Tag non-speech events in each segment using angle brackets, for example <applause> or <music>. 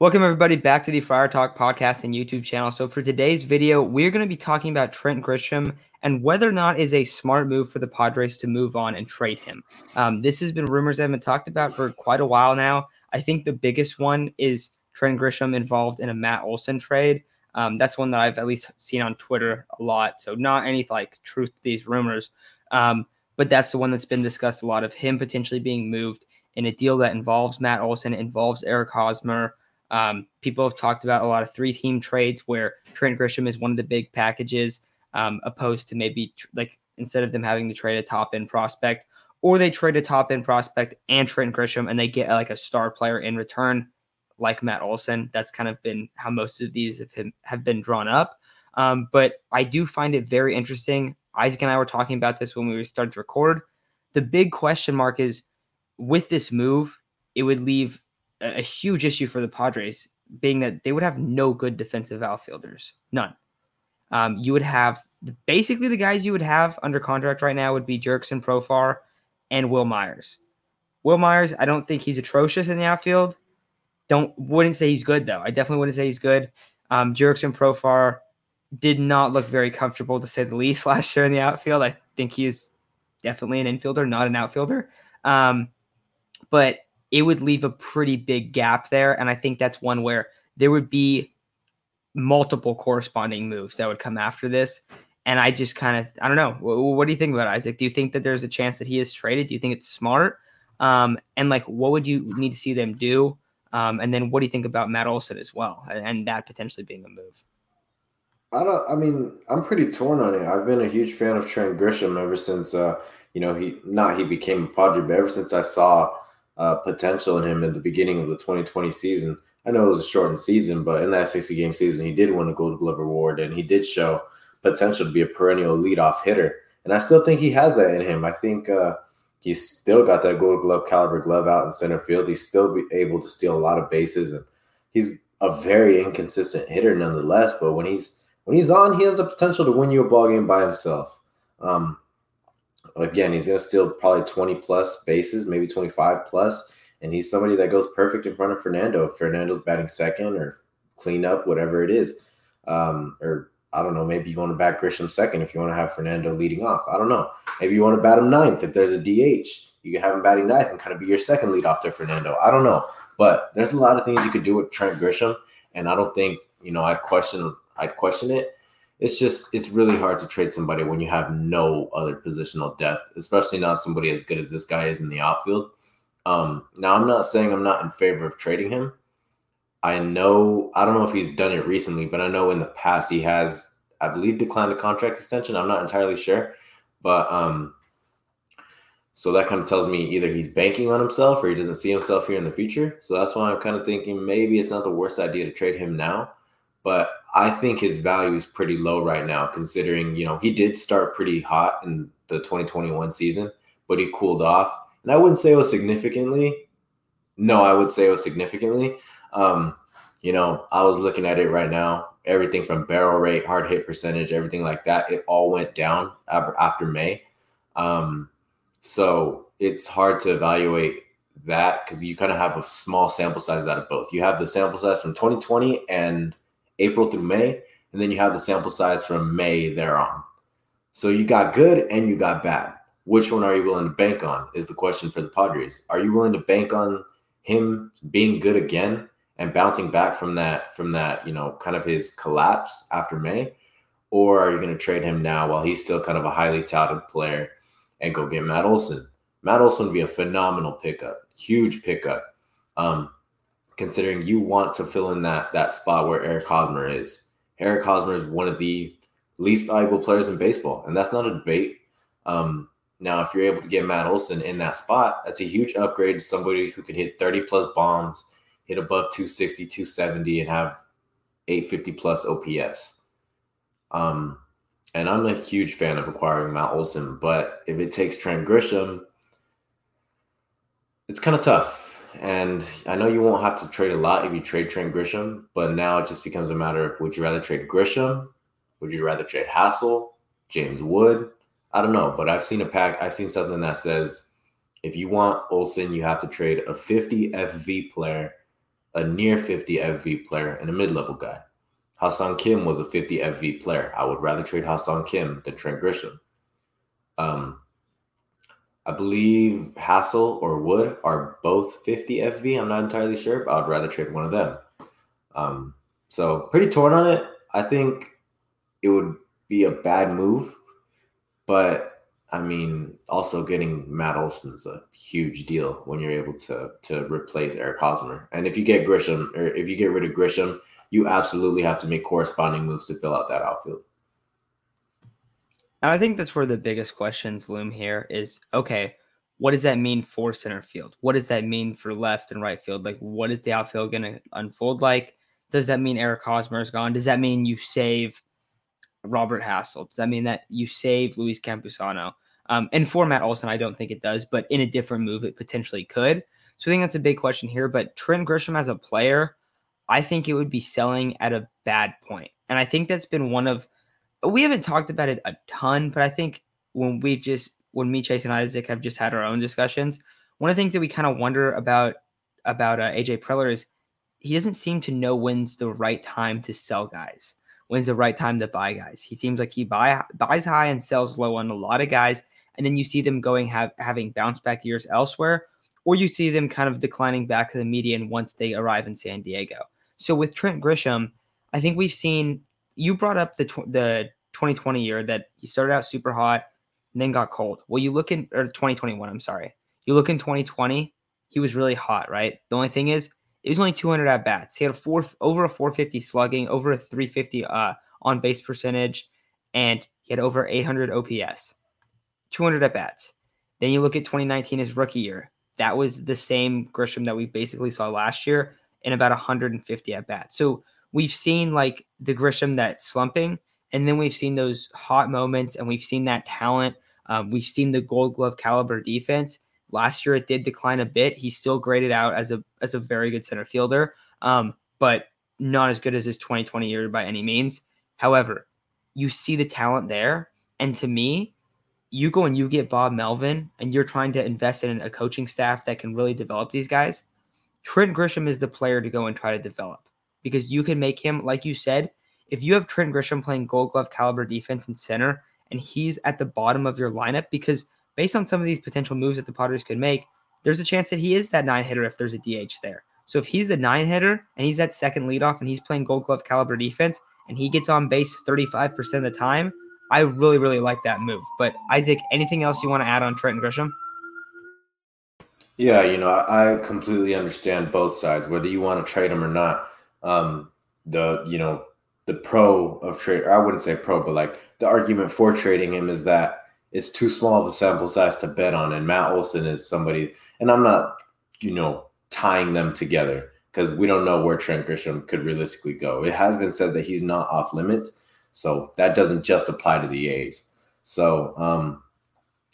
Welcome, everybody, back to the Friar Talk podcast and YouTube channel. So, for today's video, we're going to be talking about Trent Grisham and whether or not is a smart move for the Padres to move on and trade him. Um, this has been rumors that have been talked about for quite a while now. I think the biggest one is Trent Grisham involved in a Matt Olson trade. Um, that's one that I've at least seen on Twitter a lot. So, not any like truth to these rumors, um, but that's the one that's been discussed a lot of him potentially being moved in a deal that involves Matt Olson, involves Eric Hosmer. Um, people have talked about a lot of three team trades where Trent Grisham is one of the big packages, um, opposed to maybe tr- like instead of them having to trade a top end prospect, or they trade a top end prospect and Trent Grisham and they get like a star player in return, like Matt Olson. That's kind of been how most of these have, have been drawn up. Um, but I do find it very interesting. Isaac and I were talking about this when we started to record. The big question mark is with this move, it would leave a, huge issue for the Padres, being that they would have no good defensive outfielders, none. Um, you would have basically the guys you would have under contract right now would be Jurickson Profar and Wil Myers. Wil Myers, I don't think he's atrocious in the outfield. Don't wouldn't say he's good though. I definitely wouldn't say he's good. Um, Jurickson Profar did not look very comfortable to say the least <laughs> last year in the outfield. I think he's definitely an infielder, not an outfielder. Um, but it would leave a pretty big gap there. And I think that's one where there would be multiple corresponding moves that would come after this. And I just kind of, I don't know. What, what, do you think about Isaac? Do you think that there's a chance that he is traded? Do you think it's smart? Um, and like, what would you need to see them do? Um, and then what do you think about Matt Olson as well, and, and that potentially being a move? I don't. I mean, I'm pretty torn on it. I've been a huge fan of Trent Grisham ever since, uh, you know, he not he became a Padre, but ever since I saw uh, potential in him at the beginning of the 2020 season. I know it was a shortened season, but in that 60 game season, he did win a Gold Glove award and he did show potential to be a perennial leadoff hitter. And I still think he has that in him. I think uh, he's still got that Gold Glove caliber glove out in center field. He's still be able to steal a lot of bases, and he's a very inconsistent hitter nonetheless. But when he's when he's on, he has the potential to win you a ball game by himself. Um, again, he's going to steal probably 20 plus bases, maybe 25 plus, and he's somebody that goes perfect in front of Fernando. If Fernando's batting second or clean up, whatever it is. Um, or I don't know, maybe you want to bat Grisham second if you want to have Fernando leading off. I don't know. Maybe you want to bat him ninth if there's a DH. You can have him batting ninth and kind of be your second lead off to Fernando. I don't know. But there's a lot of things you could do with Trent Grisham. And I don't think, you know, I'd question I'd question it it's just it's really hard to trade somebody when you have no other positional depth, especially not somebody as good as this guy is in the outfield. Um, now I'm not saying I'm not in favor of trading him. I know I don't know if he's done it recently, but I know in the past he has, I believe, declined a contract extension. I'm not entirely sure, but um, so that kind of tells me either he's banking on himself or he doesn't see himself here in the future. So that's why I'm kind of thinking maybe it's not the worst idea to trade him now but I think his value is pretty low right now, considering you know he did start pretty hot in the 2021 season, but he cooled off, and I wouldn't say it was significantly. No, I would say it was significantly. Um, you know, I was looking at it right now. Everything from barrel rate, hard hit percentage, everything like that, it all went down after, May. Um, so it's hard to evaluate that because you kind of have a small sample size out of both. You have the sample size from 2020 and April through May, and then you have the sample size from May there on. So you got good and you got bad. Which one are you willing to bank on? Is the question for the Padres. Are you willing to bank on him being good again and bouncing back from that from that, you know, kind of his collapse after May? Or are you going to trade him now while he's still kind of a highly touted player and go get Matt Olson? Matt Olson would be a phenomenal pickup, huge pickup. Um, considering you want to fill in that that spot where Eric Hosmer is. Eric Hosmer is one of the least valuable players in baseball, and that's not a debate. Um, now, if you're able to get Matt Olson in that spot, that's a huge upgrade to somebody who could hit 30 plus bombs, hit above 260, 270, and have 850 plus OPS. Um, and I'm a huge fan of acquiring Matt Olson, but if it takes Trent Grisham, it's kind of tough and I know you won't have to trade a lot if you trade Trent Grisham, but now it just becomes a matter of would you rather trade Grisham? Would you rather trade Hassell, James Wood? I don't know, but I've seen a pack, I've seen something that says if you want Olson, you have to trade a 50 FV player a near 50 FV player and a mid-level guy. Ha-Seong Kim was a 50 FV player. I would rather trade Ha-Seong Kim than Trent Grisham. Um, I believe Hassell or Wood are both 50 FV. I'm not entirely sure, but I'd rather trade one of them. Um, so pretty torn on it. I think it would be a bad move, but I mean, also getting Matt Olson's a huge deal when you're able to to replace Eric Hosmer. And if you get Grisham or if you get rid of Grisham, you absolutely have to make corresponding moves to fill out that outfield. And I think that's where the biggest questions loom here is okay, what does that mean for center field? What does that mean for left and right field? Like, what is the outfield going to unfold like? Does that mean Eric Hosmer is gone? Does that mean you save Robert Hassell? Does that mean that you save Luis Campusano? Um, and for Matt Olson, I don't think it does, but in a different move, it potentially could. So I think that's a big question here. But Trent Grisham as a player, I think it would be selling at a bad point. And I think that's been one of we haven't talked about it a ton, but I think when we've just when me, Chase, and Isaac have just had our own discussions, one of the things that we kind of wonder about about uh, AJ Preller is he doesn't seem to know when's the right time to sell guys, when's the right time to buy guys. He seems like he buy buys high and sells low on a lot of guys, and then you see them going have having bounce back years elsewhere, or you see them kind of declining back to the median once they arrive in San Diego. So with Trent Grisham, I think we've seen you brought up the tw- the 2020 year that he started out super hot and then got cold. Well, you look in or 2021, I'm sorry. You look in 2020, he was really hot, right? The only thing is it was only 200 at bats. He had a four over a 450 slugging, over a 350 uh, on base percentage, and he had over 800 OPS. 200 at bats. Then you look at 2019, his rookie year. That was the same Grisham that we basically saw last year in about 150 at bats. So we've seen like the Grisham that's slumping, and then we've seen those hot moments, and we've seen that talent. Um, we've seen the Gold Glove caliber defense. Last year, it did decline a bit. He still graded out as a as a very good center fielder, um, but not as good as his 2020 year by any means. However, you see the talent there, and to me, you go and you get Bob Melvin, and you're trying to invest in a coaching staff that can really develop these guys. Trent Grisham is the player to go and try to develop because you can make him, like you said, if you have Trent Grisham playing gold glove caliber defense in center and he's at the bottom of your lineup, because based on some of these potential moves that the Padres could make, there's a chance that he is that nine hitter if there's a DH there. So if he's the nine hitter and he's that second leadoff and he's playing gold glove caliber defense and he gets on base 35% of the time, I really, really like that move. But Isaac, anything else you want to add on Trent Grisham? Yeah, you know, I completely understand both sides, whether you want to trade him or not um, the you know the pro of trade. I wouldn't say pro, but like the argument for trading him is that it's too small of a sample size to bet on. And Matt Olson is somebody, and I'm not you know tying them together because we don't know where Trent Grisham could realistically go. It has been said that he's not off limits, so that doesn't just apply to the A's. So, um,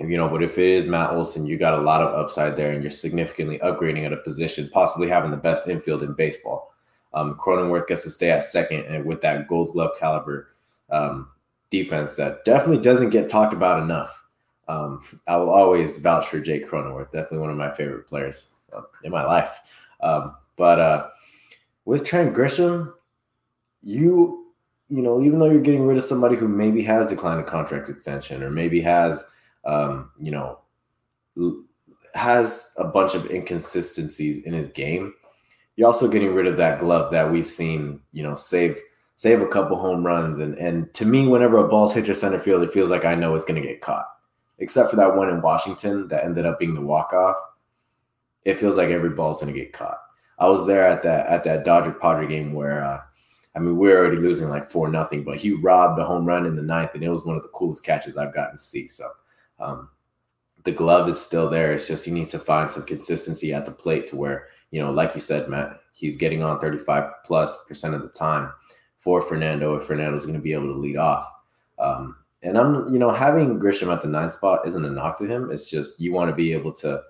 you know, but if it is Matt Olson, you got a lot of upside there, and you're significantly upgrading at a position, possibly having the best infield in baseball. Um, Cronenworth gets to stay at second, and with that Gold Glove caliber um, defense, that definitely doesn't get talked about enough. Um, I will always vouch for Jake Cronenworth. Definitely one of my favorite players uh, in my life. Um, but uh, with Trent Grisham, you you know, even though you're getting rid of somebody who maybe has declined a contract extension or maybe has, um, you know, has a bunch of inconsistencies in his game, you're also getting rid of that glove that we've seen, you know, save save a couple home runs. And and to me, whenever a ball's hit your center field, it feels like I know it's going to get caught. Except for that one in Washington that ended up being the walk off. It feels like every ball's going to get caught. I was there at that at that Dodger Padre game where, uh, I mean, we are already losing like four nothing, but he robbed a home run in the ninth, and it was one of the coolest catches I've gotten to see. So. Um, the glove is still there. It's just he needs to find some consistency at the plate to where you know, like you said, Matt, he's getting on 35 plus percent of the time for Fernando if Fernando's going to be able to lead off. Um, and I'm, you know, having Grisham at the ninth spot isn't a knock to him. It's just you want to be able to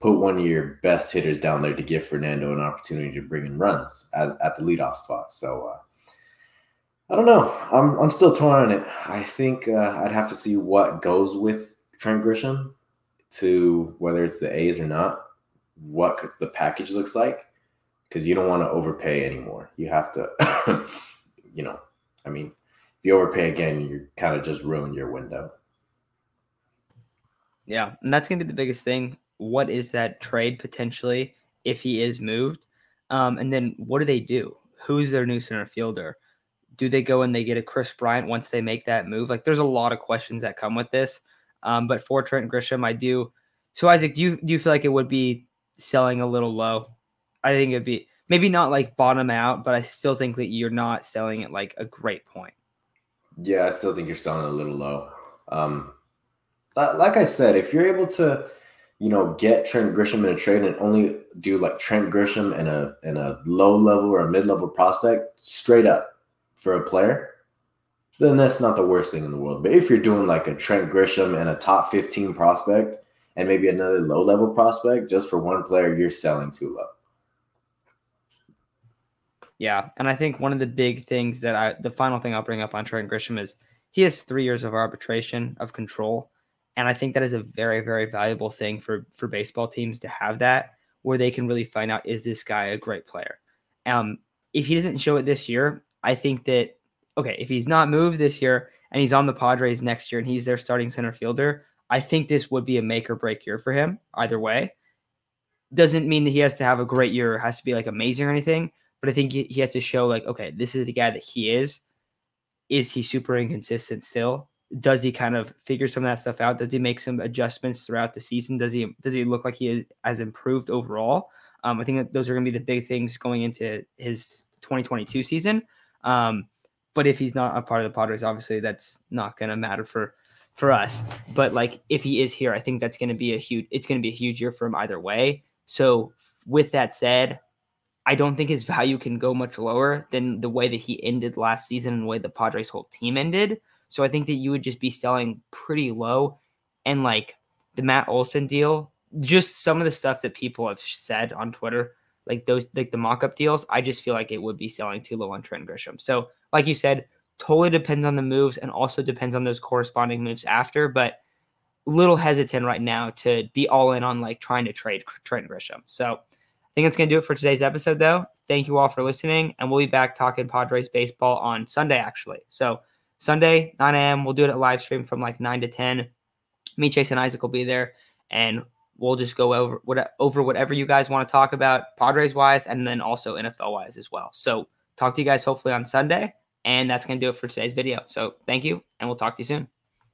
put one of your best hitters down there to give Fernando an opportunity to bring in runs as, at the leadoff spot. So uh, I don't know. I'm I'm still torn on it. I think uh, I'd have to see what goes with Trent Grisham to whether it's the A's or not what the package looks like because you don't want to overpay anymore. You have to, <laughs> you know, I mean, if you overpay again, you kind of just ruin your window. Yeah, and that's gonna be the biggest thing. What is that trade potentially if he is moved? Um, and then what do they do? Who's their new center fielder? Do they go and they get a Kris Bryant once they make that move? Like, there's a lot of questions that come with this. Um, but for Trent Grisham, I do. So Isaac, do you do you feel like it would be selling a little low? I think it'd be maybe not like bottom out, but I still think that you're not selling at like a great point. Yeah, I still think you're selling a little low. Um, like I said, if you're able to, you know, get Trent Grisham in a trade and only do like Trent Grisham and a and a low level or a mid level prospect straight up for a player, then that's not the worst thing in the world. But if you're doing like a Trent Grisham and a top 15 prospect and maybe another low level prospect just for one player, you're selling too low. Yeah, and I think one of the big things that I the final thing I'll bring up on Trent Grisham is he has three years of arbitration of control. And I think that is a very, very valuable thing for for baseball teams to have that where they can really find out is this guy a great player. Um, if he doesn't show it this year, I think that okay, if he's not moved this year and he's on the Padres next year and he's their starting center fielder, I think this would be a make or break year for him either way. Doesn't mean that he has to have a great year, has to be like amazing or anything, but I think he has to show like, okay, this is the guy that he is. Is he super inconsistent still? Does he kind of figure some of that stuff out? Does he make some adjustments throughout the season? Does he does he look like he has improved overall? Um, I think that those are going to be the big things going into his 2022 season. Um, but if he's not a part of the Padres, obviously that's not going to matter for for us. But like if he is here, I think that's going to be a huge. It's going to be a huge year for him either way. So with that said, I don't think his value can go much lower than the way that he ended last season and the way the Padres whole team ended. So I think that you would just be selling pretty low. And like the Matt Olson deal, just some of the stuff that people have said on Twitter, like those like the mock-up deals, I just feel like it would be selling too low on Trent Grisham. So like you said, totally depends on the moves and also depends on those corresponding moves after, but little hesitant right now to be all in on like trying to trade Trent Grisham. So I think that's going to do it for today's episode, though. Thank you all for listening, and we'll be back talking Padres baseball on Sunday, actually. So Sunday, 9 a.m. We'll do it at live stream from like 9 to 10. Me, Chase, and Isaac will be there, and we'll just go over what, over whatever you guys want to talk about Padres wise, and then also NFL wise as well. So talk to you guys hopefully on Sunday. And that's going to do it for today's video. So thank you, and we'll talk to you soon.